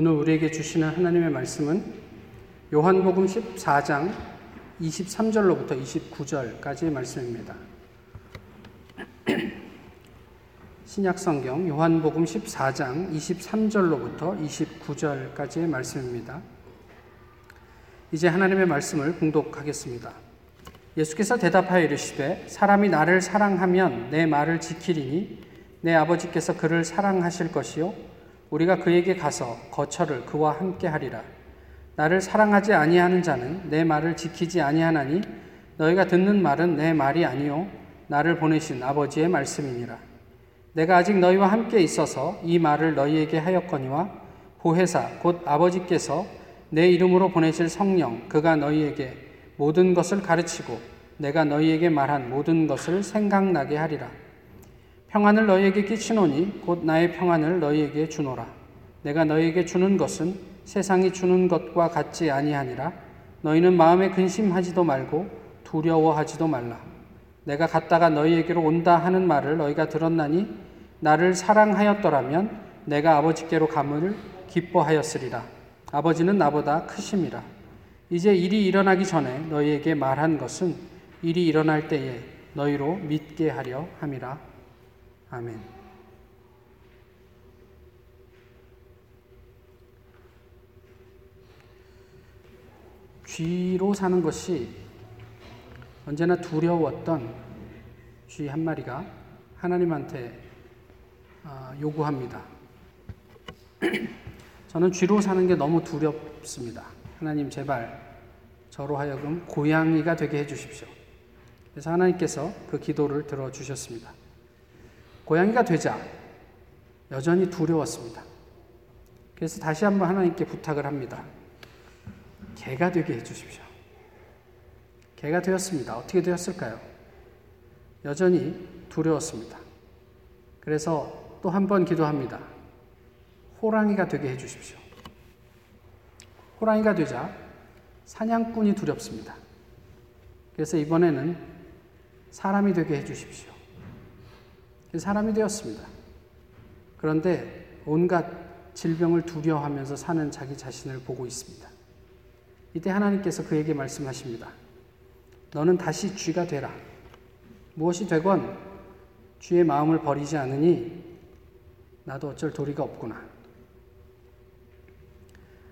오늘 우리에게 주시는 하나님의 말씀은 요한복음 14장 23절로부터 29절까지의 말씀입니다. 신약성경 요한복음 14장 23절로부터 29절까지의 말씀입니다. 이제 하나님의 말씀을 봉독하겠습니다. 예수께서 대답하여 이르시되 사람이 나를 사랑하면 내 말을 지키리니 내 아버지께서 그를 사랑하실 것이요 우리가 그에게 가서 거처를 그와 함께 하리라 나를 사랑하지 아니하는 자는 내 말을 지키지 아니하나니 너희가 듣는 말은 내 말이 아니요 나를 보내신 아버지의 말씀이니라 내가 아직 너희와 함께 있어서 이 말을 너희에게 하였거니와 보혜사 곧 아버지께서 내 이름으로 보내실 성령 그가 너희에게 모든 것을 가르치고 내가 너희에게 말한 모든 것을 생각나게 하리라. 평안을 너희에게 끼치노니 곧 나의 평안을 너희에게 주노라. 내가 너희에게 주는 것은 세상이 주는 것과 같지 아니하니라. 너희는 마음에 근심하지도 말고 두려워하지도 말라. 내가 갔다가 너희에게로 온다 하는 말을 너희가 들었나니 나를 사랑하였더라면 내가 아버지께로 감을 기뻐하였으리라. 아버지는 나보다 크심이라. 이제 일이 일어나기 전에 너희에게 말한 것은 일이 일어날 때에 너희로 믿게 하려 함이라. 아멘. 쥐로 사는 것이 언제나 두려웠던 쥐 한 마리가 하나님한테 아, 요구합니다. 저는 쥐로 사는 게 너무 두렵습니다. 하나님 제발 저로 하여금 고양이가 되게 해주십시오. 그래서 하나님께서 그 기도를 들어주셨습니다. 고양이가 되자 여전히 두려웠습니다. 그래서 다시 한번 하나님께 부탁을 합니다. 개가 되게 해주십시오. 개가 되었습니다. 어떻게 되었을까요? 여전히 두려웠습니다. 그래서 또 한 번 기도합니다. 호랑이가 되게 해주십시오. 호랑이가 되자 사냥꾼이 두렵습니다. 그래서 이번에는 사람이 되게 해주십시오. 사람이 되었습니다. 그런데 온갖 질병을 두려워하면서 사는 자기 자신을 보고 있습니다. 이때 하나님께서 그에게 말씀하십니다. 너는 다시 쥐가 되라. 무엇이 되건 쥐의 마음을 버리지 않으니 나도 어쩔 도리가 없구나.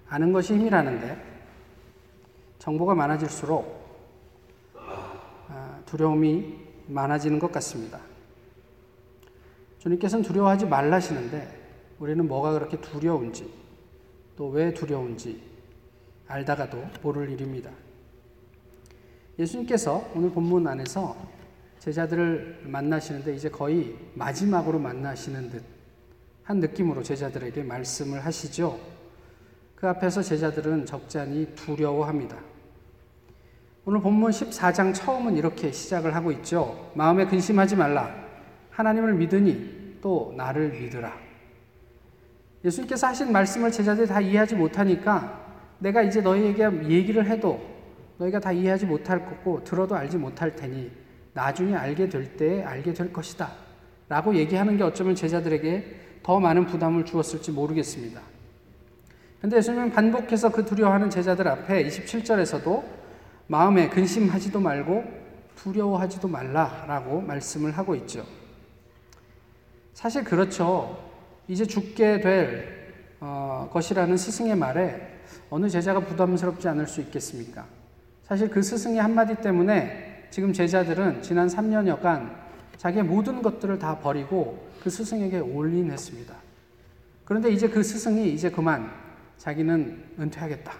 아는 것이 힘이라는데 정보가 많아질수록 아, 두려움이 많아지는 것 같습니다. 주님께서는 두려워하지 말라시는데 우리는 뭐가 그렇게 두려운지 또 왜 두려운지 알다가도 모를 일입니다. 예수님께서 오늘 본문 안에서 제자들을 만나시는데 이제 거의 마지막으로 만나시는 듯 한 느낌으로 제자들에게 말씀을 하시죠. 그 앞에서 제자들은 적잖이 두려워합니다. 오늘 본문 14장 처음은 이렇게 시작을 하고 있죠. 마음에 근심하지 말라. 하나님을 믿으니 또 나를 믿으라. 예수님께서 하신 말씀을 제자들이 다 이해하지 못하니까 내가 이제 너희에게 얘기를 해도 너희가 다 이해하지 못할 거고 들어도 알지 못할 테니 나중에 알게 될때 알게 될 것이다. 라고 얘기하는 게 어쩌면 제자들에게 더 많은 부담을 주었을지 모르겠습니다. 근데 예수님은 반복해서 그 두려워하는 제자들 앞에 27절에서도 마음에 근심하지도 말고 두려워하지도 말라라고 말씀을 하고 있죠. 사실 그렇죠. 이제 죽게 될 어, 것이라는 스승의 말에 어느 제자가 부담스럽지 않을 수 있겠습니까? 사실 그 스승의 한마디 때문에 지금 제자들은 지난 3년여간 자기의 모든 것들을 다 버리고 그 스승에게 올인했습니다. 그런데 이제 그 스승이 이제 그만 자기는 은퇴하겠다.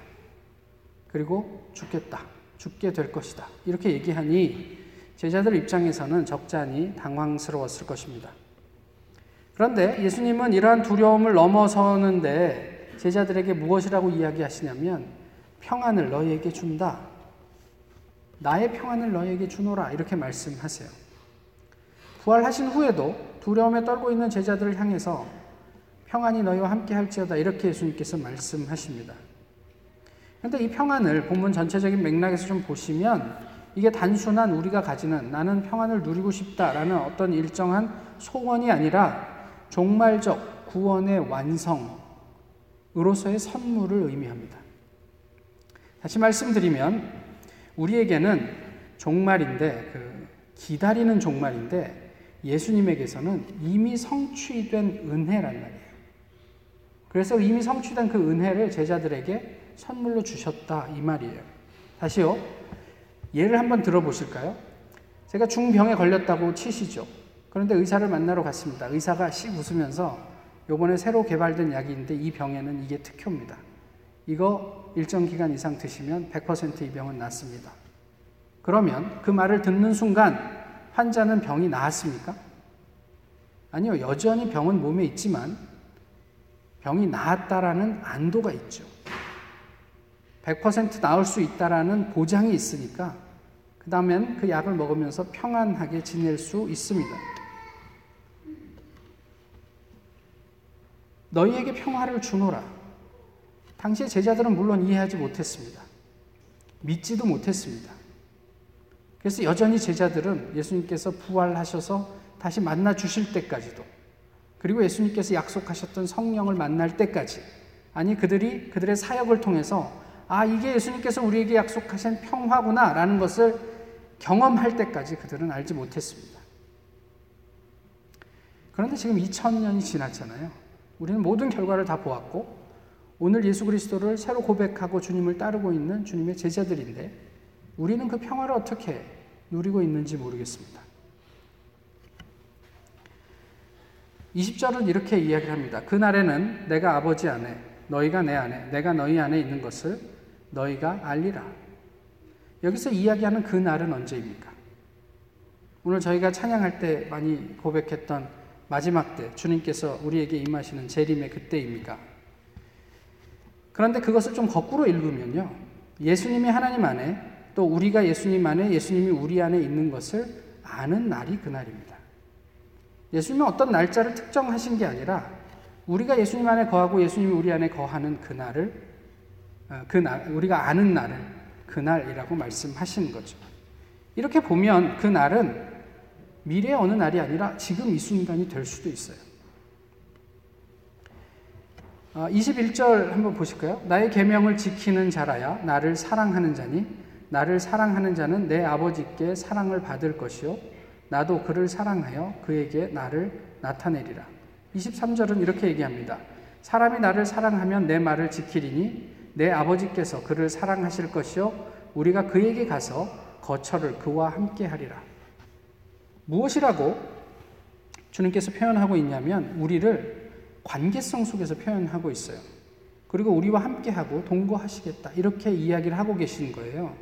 그리고 죽겠다. 죽게 될 것이다. 이렇게 얘기하니 제자들 입장에서는 적잖이 당황스러웠을 것입니다. 그런데 예수님은 이러한 두려움을 넘어서는데 제자들에게 무엇이라고 이야기하시냐면 평안을 너희에게 준다. 나의 평안을 너희에게 주노라. 이렇게 말씀하세요. 부활하신 후에도 두려움에 떨고 있는 제자들을 향해서 평안이 너희와 함께 할지어다 이렇게 예수님께서 말씀하십니다. 그런데 이 평안을 본문 전체적인 맥락에서 좀 보시면 이게 단순한 우리가 가지는 나는 평안을 누리고 싶다라는 어떤 일정한 소원이 아니라 종말적 구원의 완성이 으로서의 선물을 의미합니다. 다시 말씀드리면 우리에게는 종말인데 그 기다리는 종말인데 예수님에게서는 이미 성취된 은혜란 말이에요. 그래서 이미 성취된 그 은혜를 제자들에게 선물로 주셨다 이 말이에요. 다시요. 예를 한번 들어보실까요? 제가 중병에 걸렸다고 치시죠. 그런데 의사를 만나러 갔습니다. 의사가 씩 웃으면서 요번에 새로 개발된 있는데 이 병에는 이게 특효입니다. 이거 일정 기간 이상 드시면 100%이 병은 낫습니다. 그러면 그 말을 듣는 순간 환자는 병이 나았습니까? 아니요. 여전히 병은 몸에 있지만 병이 나았다라는 안도가 있죠. 100% 나을 수 있다라는 보장이 있으니까 그 다음엔 그 약을 먹으면서 평안하게 지낼 수 있습니다. 너희에게 평화를 주노라. 당시의 제자들은 물론 이해하지 못했습니다. 믿지도 못했습니다. 그래서 여전히 제자들은 예수님께서 부활하셔서 다시 만나 주실 때까지도 그리고 예수님께서 약속하셨던 성령을 만날 때까지 아니 그들이 그들의 사역을 통해서 아 이게 예수님께서 우리에게 약속하신 평화구나라는 것을 경험할 때까지 그들은 알지 못했습니다. 그런데 지금 2000년이 지났잖아요. 우리는 모든 결과를 다 보았고 오늘 예수 그리스도를 새로 고백하고 주님을 따르고 있는 주님의 제자들인데 우리는 그 평화를 어떻게 누리고 있는지 모르겠습니다. 20절은 이렇게 이야기를 합니다. 그날에는 내가 아버지 안에, 너희가 내 안에, 내가 너희 안에 있는 것을 너희가 알리라. 여기서 이야기하는 그 날은 언제입니까? 오늘 저희가 찬양할 때 많이 고백했던 마지막 때 주님께서 우리에게 임하시는 재림의 그때입니까? 그런데 그것을 좀 거꾸로 읽으면요. 예수님이 하나님 안에 또 우리가 예수님 안에 예수님이 우리 안에 있는 것을 아는 날이 그날입니다. 예수님은 어떤 날짜를 특정하신 게 아니라 우리가 예수님 안에 거하고 예수님이 우리 안에 거하는 그날을 어, 그날 우리가 아는 날을 그날이라고 말씀하신 거죠. 이렇게 보면 그 날은 미래의 어느 날이 아니라 지금 이 순간이 될 수도 있어요. 21절 어, 한번 보실까요? 나의 계명을 지키는 자라야 나를 사랑하는 자니 나를 사랑하는 자는 내 아버지께 사랑을 받을 것이요. 나도 그를 사랑하여 그에게 나를 나타내리라. 23절은 이렇게 얘기합니다. 사람이 나를 사랑하면 내 말을 지키리니 내 아버지께서 그를 사랑하실 것이요. 우리가 그에게 가서 거처를 그와 함께 하리라. 무엇이라고 주님께서 표현하고 있냐면 우리를 관계성 속에서 표현하고 있어요. 그리고 우리와 함께하고 동거하시겠다. 이렇게 이야기를 하고 계신 거예요.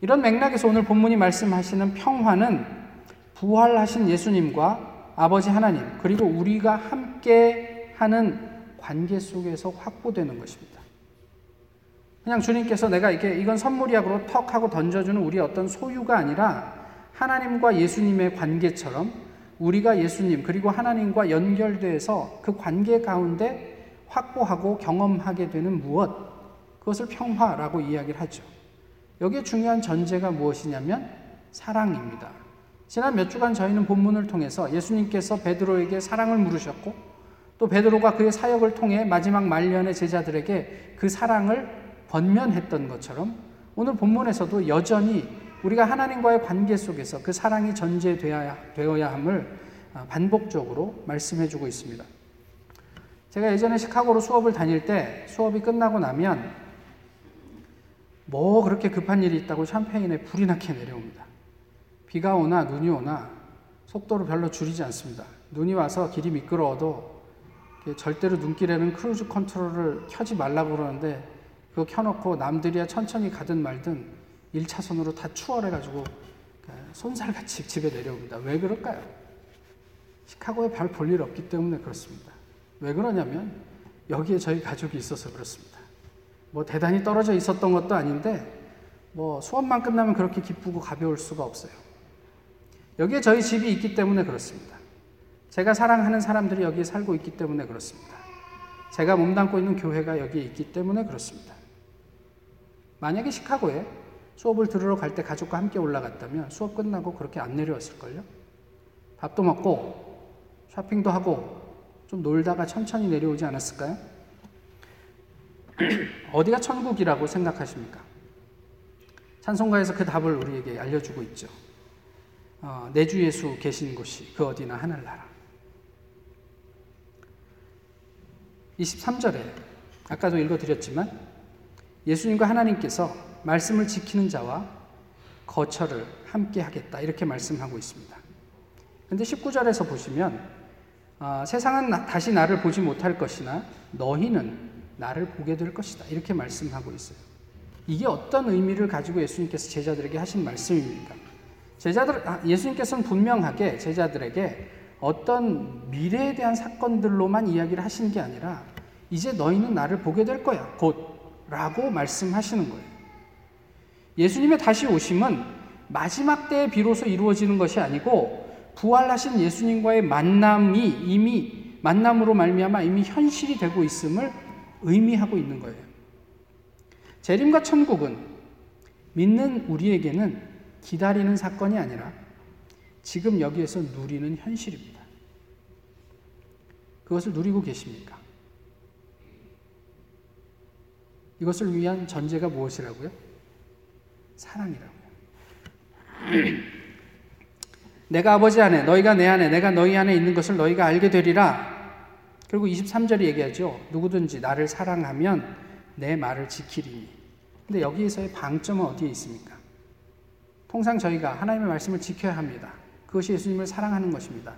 이런 맥락에서 오늘 본문이 말씀하시는 평화는 부활하신 예수님과 아버지 하나님, 그리고 우리가 함께 하는 관계 속에서 확보되는 것입니다. 그냥 주님께서 내가 이게 이건 선물이야 그러고 턱 하고 던져주는 우리 어떤 소유가 아니라 하나님과 예수님의 관계처럼 우리가 예수님 그리고 하나님과 연결돼서 그 관계 가운데 확보하고 경험하게 되는 무엇 그것을 평화라고 이야기를 하죠. 여기에 중요한 전제가 무엇이냐면 사랑입니다. 지난 몇 주간 저희는 본문을 통해서 예수님께서 베드로에게 사랑을 물으셨고 또 베드로가 그의 사역을 통해 마지막 말년의 제자들에게 그 사랑을 번면했던 것처럼 오늘 본문에서도 여전히 우리가 하나님과의 관계 속에서 그 사랑이 전제되어야 함을 반복적으로 말씀해 주고 있습니다. 제가 예전에 시카고로 수업을 다닐 때 수업이 끝나고 나면 뭐 그렇게 급한 일이 있다고 샴페인에 불이 나게 내려옵니다. 비가 오나 눈이 오나 속도를 별로 줄이지 않습니다. 눈이 와서 길이 미끄러워도 절대로 눈길에는 cruise control을 켜지 말라고 그러는데 그거 켜놓고 남들이야 천천히 가든 말든 1차선으로 다 추월해가지고 그 쏜살같이 집에 내려옵니다. 왜 그럴까요? 시카고에 별 볼일 없기 때문에 그렇습니다. 왜 그러냐면 여기에 저희 가족이 있어서 그렇습니다. 뭐 대단히 떨어져 있었던 것도 아닌데 뭐 수업만 끝나면 그렇게 기쁘고 가벼울 수가 없어요. 여기에 저희 집이 있기 때문에 그렇습니다. 제가 사랑하는 사람들이 여기에 살고 있기 때문에 그렇습니다. 제가 몸담고 있는 교회가 여기에 있기 때문에 그렇습니다. 만약에 시카고에 수업을 들으러 갈 때 가족과 함께 올라갔다면 수업 끝나고 그렇게 안 내려왔을걸요? 밥도 먹고 쇼핑도 하고 좀 놀다가 천천히 내려오지 않았을까요? 어디가 천국이라고 생각하십니까? 찬송가에서 그 답을 우리에게 알려주고 있죠. 어, 내주 예수 계신 곳이 그 어디나 하늘나라. 23절에 아까도 읽어드렸지만 예수님과 하나님께서 말씀을 지키는 자와 거처를 함께 하겠다 이렇게 말씀하고 있습니다. 근데 19절에서 보시면 어, 세상은 나, 다시 나를 보지 못할 것이나 너희는 나를 보게 될 것이다 이렇게 말씀하고 있어요. 이게 어떤 의미를 가지고 예수님께서 제자들에게 하신 말씀입니까? 제자들 아, 예수님께서는 분명하게 제자들에게 어떤 미래에 대한 사건들로만 이야기를 하신 게 아니라 이제 너희는 나를 보게 될 거야 곧 라고 말씀하시는 거예요. 예수님의 다시 오심은 마지막 때에 비로소 이루어지는 것이 아니고 부활하신 예수님과의 만남이 이미 만남으로 말미암아 이미 현실이 되고 있음을 의미하고 있는 거예요. 재림과 천국은 믿는 우리에게는 기다리는 사건이 아니라 지금 여기에서 누리는 현실입니다. 그것을 누리고 계십니까? 이것을 위한 전제가 무엇이라고요? 사랑이라고요. 내가 아버지 안에, 너희가 내 안에, 내가 너희 안에 있는 것을 너희가 알게 되리라. 그리고 23절에 얘기하죠. 누구든지 나를 사랑하면 내 말을 지키리니. 근데 여기에서의 방점은 어디에 있습니까? 통상 저희가 하나님의 말씀을 지켜야 합니다. 그것이 예수님을 사랑하는 것입니다.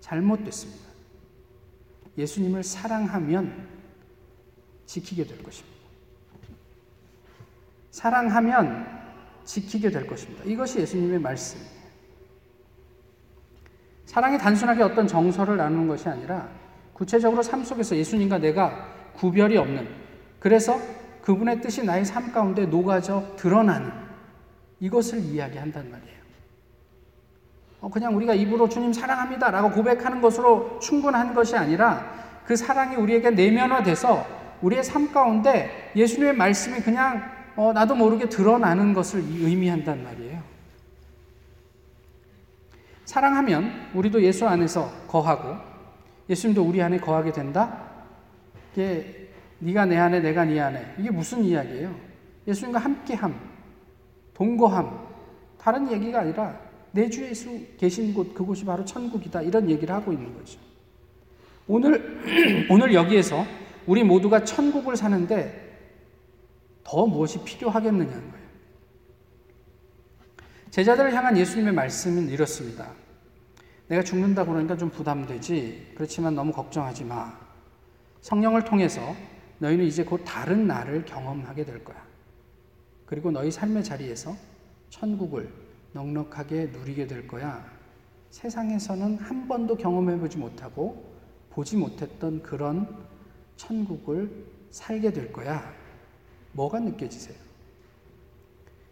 잘못됐습니다. 예수님을 사랑하면 지키게 될 것입니다. 사랑하면 지키게 될 것입니다. 이것이 예수님의 말씀입니다. 사랑이 단순하게 어떤 정서를 나누는 것이 아니라 구체적으로 삶 속에서 예수님과 내가 구별이 없는 그래서 그분의 뜻이 나의 삶 가운데 녹아져 드러나는 이것을 이야기한단 말이에요. 어, 그냥 우리가 입으로 주님 사랑합니다 라고 고백하는 것으로 충분한 것이 아니라 그 사랑이 우리에게 내면화돼서 우리의 삶 가운데 예수님의 말씀이 그냥 어, 나도 모르게 드러나는 것을 의미한단 말이에요. 사랑하면 우리도 예수 안에서 거하고 예수님도 우리 안에 거하게 된다. 이게 네가 내 안에 내가 네 안에 이게 무슨 이야기예요? 예수님과 함께함, 동거함, 다른 얘기가 아니라 내 주 예수 계신 곳 그곳이 바로 천국이다 이런 얘기를 하고 있는 거죠. 오늘 오늘 여기에서 우리 모두가 천국을 사는데 더 무엇이 필요하겠느냐는 거예요. 제자들을 향한 예수님의 말씀은 이렇습니다. 내가 죽는다 그러니까 좀 부담되지. 그렇지만 너무 걱정하지 마. 성령을 통해서 너희는 이제 곧 다른 나를 경험하게 될 거야. 그리고 너희 삶의 자리에서 천국을 넉넉하게 누리게 될 거야. 세상에서는 한 번도 경험해 보지 못하고 보지 못했던 그런 천국을 살게 될 거야. 뭐가 느껴지세요?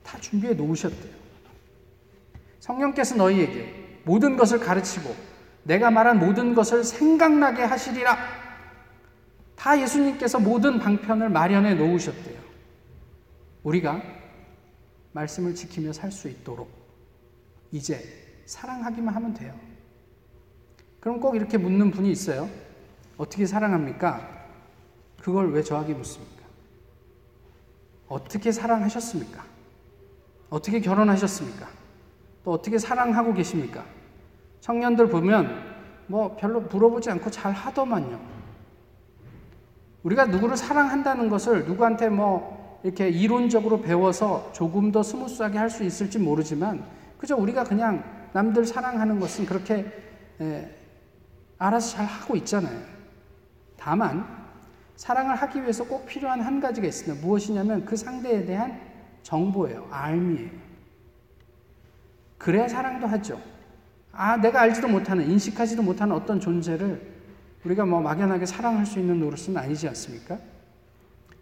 다 준비해 놓으셨대요. 성령께서 너희에게 모든 것을 가르치고 내가 말한 모든 것을 생각나게 하시리라. 다 예수님께서 모든 방편을 마련해 놓으셨대요. 우리가 말씀을 지키며 살 수 있도록 이제 사랑하기만 하면 돼요. 그럼 꼭 이렇게 묻는 분이 있어요. 어떻게 사랑합니까? 그걸 왜 저에게 묻습니까? 어떻게 사랑하셨습니까? 어떻게 결혼하셨습니까? 또 어떻게 사랑하고 계십니까? 청년들 보면 뭐 별로 물어보지 않고 잘 하더만요. 우리가 누구를 사랑한다는 것을 누구한테 뭐 이렇게 이론적으로 배워서 조금 더 smooth하게 할 수 있을지 모르지만 그저 우리가 그냥 남들 사랑하는 것은 그렇게 에, 알아서 잘 하고 있잖아요. 다만 사랑을 하기 위해서 꼭 필요한 한 가지가 있습니다. 무엇이냐면 그 상대에 대한 정보예요. 알미예요. 그래야 사랑도 하죠. 아, 내가 알지도 못하는, 인식하지도 못하는 어떤 존재를 우리가 뭐 막연하게 사랑할 수 있는 노릇은 아니지 않습니까?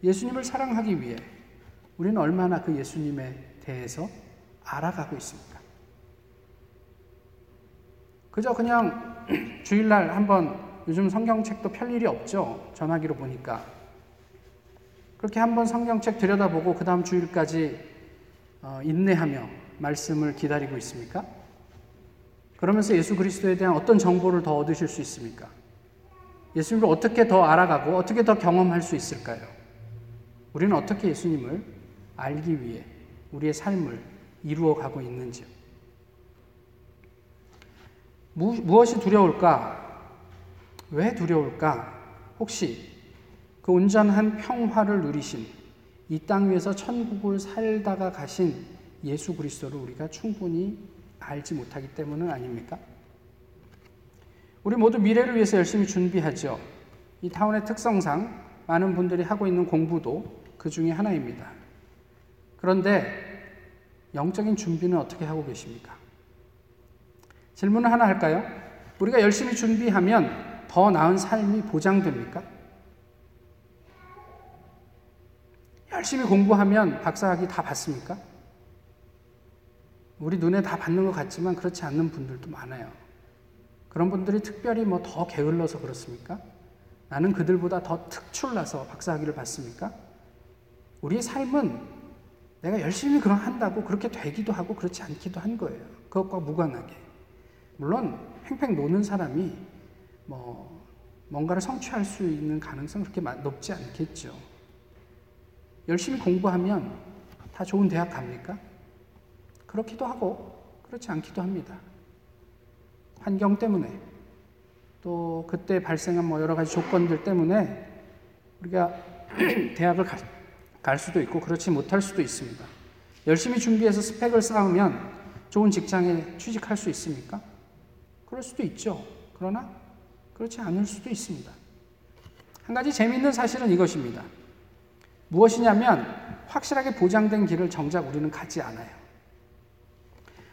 예수님을 사랑하기 위해 우리는 얼마나 그 예수님에 대해서 알아가고 있습니까? 그저 그냥 주일날 한번 요즘 성경책도 펼 일이 없죠. 전화기로 보니까. 그렇게 한번 성경책 들여다보고 그 다음 주일까지 어, 인내하며 말씀을 기다리고 있습니까? 그러면서 예수 그리스도에 대한 어떤 정보를 더 얻으실 수 있습니까? 예수님을 어떻게 더 알아가고 어떻게 더 경험할 수 있을까요? 우리는 어떻게 예수님을 알기 위해 우리의 삶을 이루어 가고 있는지요. 무, 무엇이 두려울까? 왜 두려울까? 혹시 그 온전한 평화를 누리신 이 땅 위에서 천국을 살다가 가신 예수 그리스도를 우리가 충분히 알지 못하기 때문은 아닙니까? 우리 모두 미래를 위해서 열심히 준비하죠. 이 타운의 특성상 많은 분들이 하고 있는 공부도 그 중에 하나입니다. 그런데 영적인 준비는 어떻게 하고 계십니까? 질문을 하나 할까요? 우리가 열심히 준비하면 더 나은 삶이 보장됩니까? 열심히 공부하면 박사학위 다 받습니까? 우리 눈에 다 받는 것 같지만 그렇지 않는 분들도 많아요. 그런 분들이 특별히 뭐 더 게을러서 그렇습니까? 나는 그들보다 더 특출나서 박사학위를 받습니까? 우리의 삶은 내가 열심히 그런 한다고 그렇게 되기도 하고 그렇지 않기도 한 거예요. 그것과 무관하게. 물론 팽팽 노는 사람이 뭐 뭔가를 성취할 수 있는 가능성 그렇게 높지 않겠죠. 열심히 공부하면 다 좋은 대학 갑니까? 그렇기도 하고 그렇지 않기도 합니다. 환경 때문에 또 그때 발생한 뭐 여러 가지 조건들 때문에 우리가 대학을 가, 갈 수도 있고 그렇지 못할 수도 있습니다. 열심히 준비해서 스펙을 쌓으면 좋은 직장에 취직할 수 있습니까? 그럴 수도 있죠. 그러나 그렇지 않을 수도 있습니다. 한 가지 재미있는 사실은 이것입니다. 무엇이냐면 확실하게 보장된 길을 정작 우리는 가지 않아요.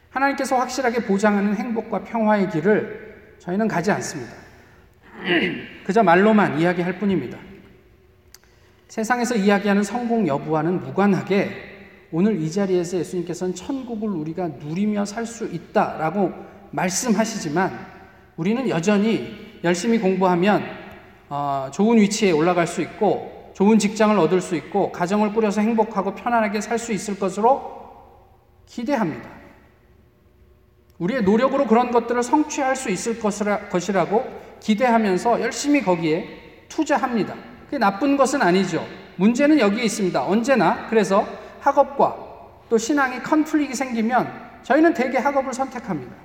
하나님께서 확실하게 보장하는 행복과 평화의 길을 저희는 가지 않습니다. 그저 말로만 이야기할 뿐입니다. 세상에서 이야기하는 성공 여부와는 무관하게 오늘 이 자리에서 예수님께서는 천국을 우리가 누리며 살 수 있다라고 말씀하시지만 우리는 여전히 열심히 공부하면 어, 좋은 위치에 올라갈 수 있고 좋은 직장을 얻을 수 있고 가정을 꾸려서 행복하고 편안하게 살 수 있을 것으로 기대합니다. 우리의 노력으로 그런 것들을 성취할 수 있을 것이라고 기대하면서 열심히 거기에 투자합니다. 그게 나쁜 것은 아니죠. 문제는 여기에 있습니다. 언제나 그래서 학업과 또 신앙이 컨플릭이 생기면 저희는 대개 학업을 선택합니다.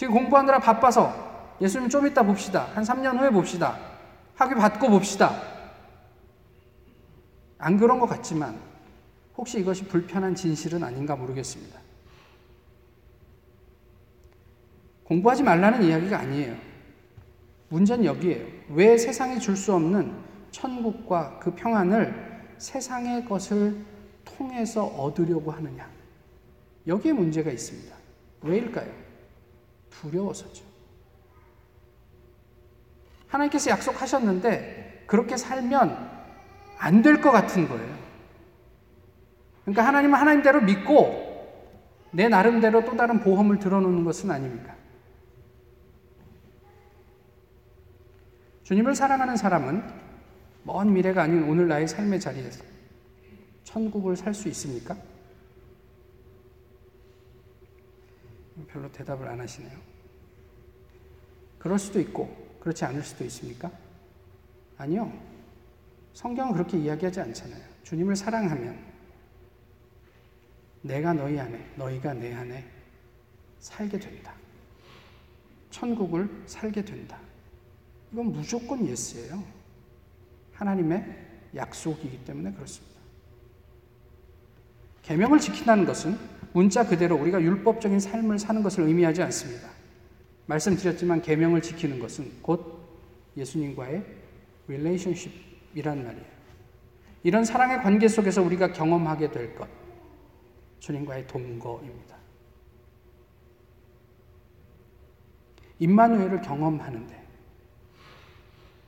지금 공부하느라 바빠서 예수님 좀 이따 봅시다. 한 3년 후에 봅시다. 학위 받고 봅시다. 안 그런 것 같지만 혹시 이것이 불편한 진실은 아닌가 모르겠습니다. 공부하지 말라는 이야기가 아니에요. 문제는 여기에요. 왜 세상이 줄 수 없는 천국과 그 평안을 세상의 것을 통해서 얻으려고 하느냐. 여기에 문제가 있습니다. 왜일까요? 두려워서죠. 하나님께서 약속하셨는데 그렇게 살면 안 될 것 같은 거예요. 그러니까 하나님은 하나님대로 믿고 내 나름대로 또 다른 보험을 들어놓는 것은 아닙니까? 주님을 사랑하는 사람은 먼 미래가 아닌 오늘 나의 삶의 자리에서 천국을 살 수 있습니까? 별로 대답을 안 하시네요. 그럴 수도 있고, 그렇지 않을 수도 있습니까? 아니요. 성경은 그렇게 이야기하지 않잖아요. 주님을 사랑하면 내가 너희 안에, 너희가 내 안에 살게 된다. 천국을 살게 된다. 이건 무조건 예스예요. 하나님의 약속이기 때문에 그렇습니다. 계명을 지킨다는 것은 문자 그대로 우리가 율법적인 삶을 사는 것을 의미하지 않습니다. 말씀드렸지만 계명을 지키는 것은 곧 예수님과의 릴레이션십이란 말이에요. 이런 사랑의 관계 속에서 우리가 경험하게 될 것, 주님과의 동거입니다. 임마누엘을 경험하는데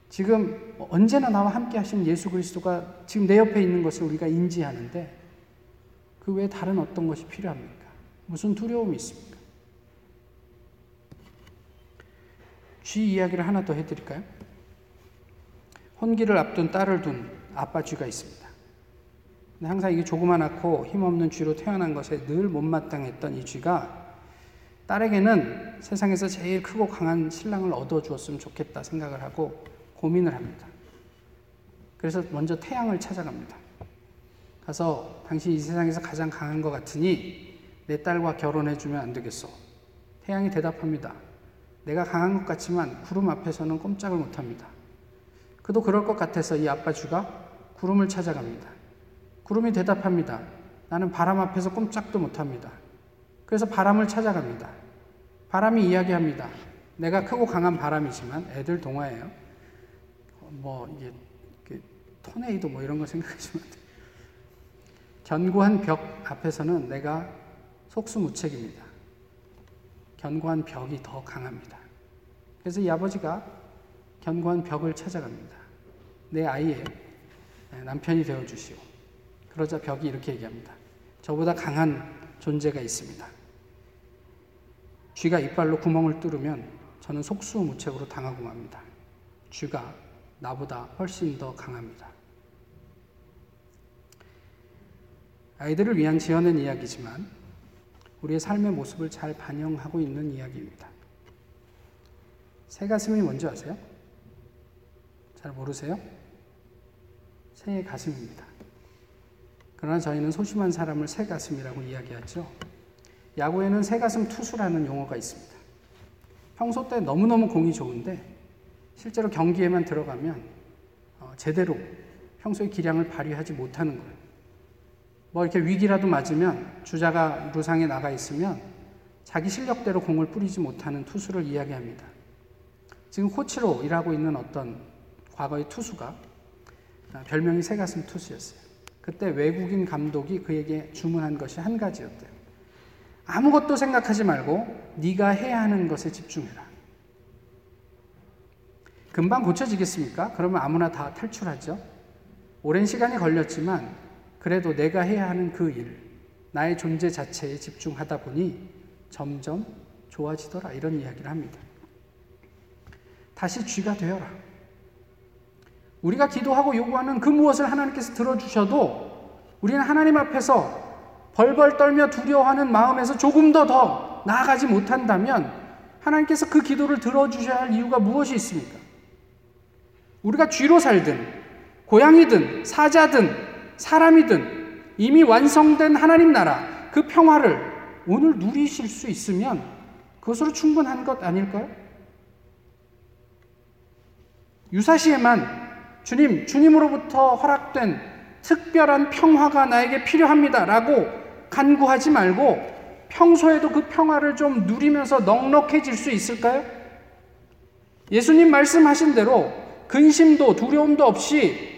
지금 언제나 나와 함께 하신 예수 그리스도가 지금 내 옆에 있는 것을 우리가 인지하는데 그 외에 다른 어떤 것이 필요합니까? 무슨 두려움이 있습니까? 쥐 이야기를 하나 더 해드릴까요? 혼기를 앞둔 딸을 둔 아빠 쥐가 있습니다. 항상 이게 조그만하고 힘없는 쥐로 태어난 것에 늘 못마땅했던 이 쥐가 딸에게는 세상에서 제일 크고 강한 신랑을 얻어주었으면 좋겠다 생각을 하고 고민을 합니다. 그래서 먼저 태양을 찾아갑니다. 가서 당신 이 세상에서 가장 강한 것 같으니 내 딸과 결혼해 주면 안 되겠어. 태양이 대답합니다. 내가 강한 것 같지만 구름 앞에서는 꼼짝을 못합니다. 그도 그럴 것 같아서 이 아빠 쥐가 구름을 찾아갑니다. 구름이 대답합니다. 나는 바람 앞에서 꼼짝도 못합니다. 그래서 바람을 찾아갑니다. 바람이 이야기합니다. 내가 크고 강한 바람이지만 애들 동화예요. 뭐 이게 그 토네이도 뭐 이런 거 생각하시면 돼요. 견고한 벽 앞에서는 내가 속수무책입니다. 견고한 벽이 더 강합니다. 그래서 이 아버지가 견고한 벽을 찾아갑니다. 내 아이의 남편이 되어 주시오. 그러자 벽이 이렇게 얘기합니다. 저보다 강한 존재가 있습니다. 쥐가 이빨로 구멍을 뚫으면 저는 속수무책으로 당하고 맙니다. 쥐가 나보다 훨씬 더 강합니다. 아이들을 위한 지어낸 이야기지만 우리의 삶의 모습을 잘 반영하고 있는 이야기입니다. 새 가슴이 뭔지 아세요? 잘 모르세요? 새의 가슴입니다. 그러나 저희는 소심한 사람을 새 가슴이라고 이야기하죠. 야구에는 새 가슴 투수라는 용어가 있습니다. 평소 때 너무너무 공이 좋은데 실제로 경기에만 들어가면 어, 제대로 평소의 기량을 발휘하지 못하는 거예요. 뭐 이렇게 위기라도 맞으면 주자가 루상에 나가 있으면 자기 실력대로 공을 뿌리지 못하는 투수를 이야기합니다. 지금 코치로 일하고 있는 어떤 과거의 투수가 아, 별명이 새가슴 투수였어요. 그때 외국인 감독이 그에게 주문한 것이 한 가지였대요. 아무것도 생각하지 말고 네가 해야 하는 것에 집중해라. 금방 고쳐지겠습니까? 그러면 아무나 다 탈출하죠. 오랜 시간이 걸렸지만 그래도 내가 해야 하는 그 일, 나의 존재 자체에 집중하다 보니 점점 좋아지더라. 이런 이야기를 합니다. 다시 쥐가 되어라. 우리가 기도하고 요구하는 그 무엇을 하나님께서 들어주셔도 우리는 하나님 앞에서 벌벌 떨며 두려워하는 마음에서 조금 더 더 나아가지 못한다면 하나님께서 그 기도를 들어주셔야 할 이유가 무엇이 있습니까? 우리가 쥐로 살든, 고양이든, 사자든, 사람이든 이미 완성된 하나님 나라 그 평화를 오늘 누리실 수 있으면 그것으로 충분한 것 아닐까요? 유사시에만 주님, 주님으로부터 허락된 특별한 평화가 나에게 필요합니다. 라고 간구하지 말고 평소에도 그 평화를 좀 누리면서 넉넉해질 수 있을까요? 예수님 말씀하신 대로 근심도 두려움도 없이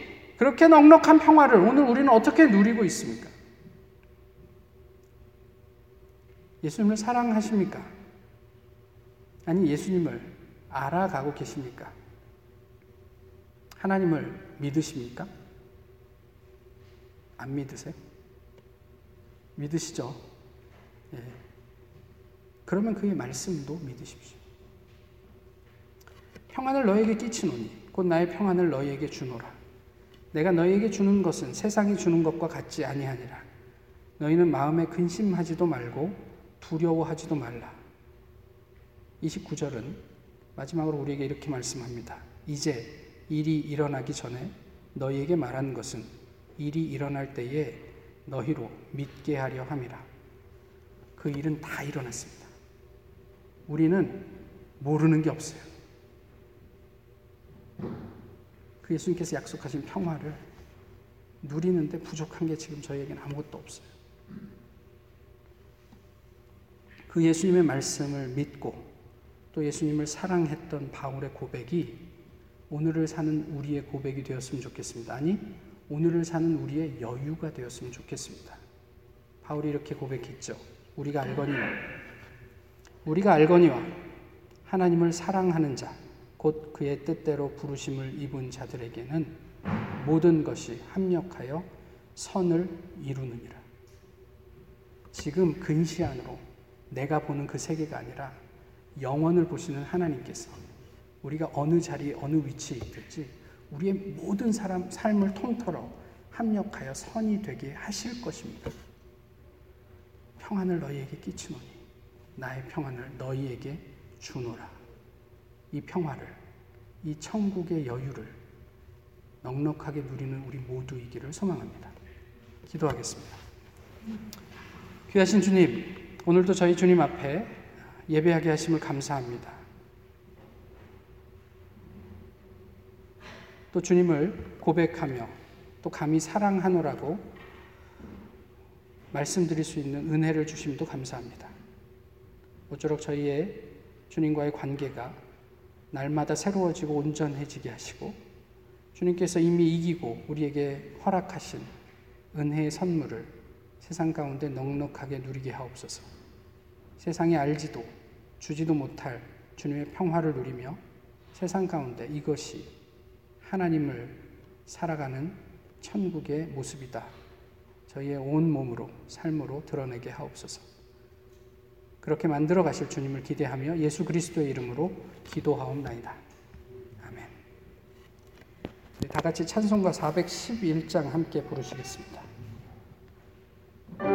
그렇게 넉넉한 평화를 오늘 우리는 어떻게 누리고 있습니까? 예수님을 사랑하십니까? 아니, 예수님을 알아가고 계십니까? 하나님을 믿으십니까? 안 믿으세요? 믿으시죠? 예. 그러면 그의 말씀도 믿으십시오. 평안을 너에게 끼치노니 곧 나의 평안을 너희에게 주노라. 내가 너희에게 주는 것은 세상이 주는 것과 같지 아니하니라. 너희는 마음에 근심하지도 말고 두려워하지도 말라. 29절은 마지막으로 우리에게 이렇게 말씀합니다. 이제 일이 일어나기 전에 너희에게 말한 것은 일이 일어날 때에 너희로 믿게 하려 함이라. 그 일은 다 일어났습니다. 우리는 모르는 게 없어요. 그 예수님께서 약속하신 평화를 누리는데 부족한 게 지금 저희에게는 아무것도 없어요. 그 예수님의 말씀을 믿고 또 예수님을 사랑했던 바울의 고백이 오늘을 사는 우리의 고백이 되었으면 좋겠습니다. 아니, 오늘을 사는 우리의 여유가 되었으면 좋겠습니다. 바울이 이렇게 고백했죠. 우리가 알거니와 우리가 알거니와 하나님을 사랑하는 자, 곧 그의 뜻대로 부르심을 입은 자들에게는 모든 것이 합력하여 선을 이루느니라. 지금 근시 안으로 내가 보는 그 세계가 아니라 영원을 보시는 하나님께서 우리가 어느 자리, 어느 위치에 있든지 우리의 모든 사람 삶을 통틀어 합력하여 선이 되게 하실 것입니다. 평안을 너희에게 끼치노니 나의 평안을 너희에게 주노라. 이 평화를, 이 천국의 여유를 넉넉하게 누리는 우리 모두이기를 소망합니다. 기도하겠습니다. 귀하신 주님, 오늘도 저희 주님 앞에 예배하게 하심을 감사합니다. 또 주님을 고백하며 또 감히 사랑하노라고 말씀드릴 수 있는 은혜를 주심도 감사합니다. 모쪼록 저희의 주님과의 관계가 날마다 새로워지고 온전해지게 하시고 주님께서 이미 이기고 우리에게 허락하신 은혜의 선물을 세상 가운데 넉넉하게 누리게 하옵소서. 세상에 알지도 주지도 못할 주님의 평화를 누리며 세상 가운데 이것이 하나님을 살아가는 천국의 모습이다. 저희의 온 몸으로 삶으로 드러내게 하옵소서. 그렇게 만들어 가실 주님을 기대하며 예수 그리스도의 이름으로 기도하옵나이다. 아멘. 다 같이 찬송가 411장 함께 부르시겠습니다.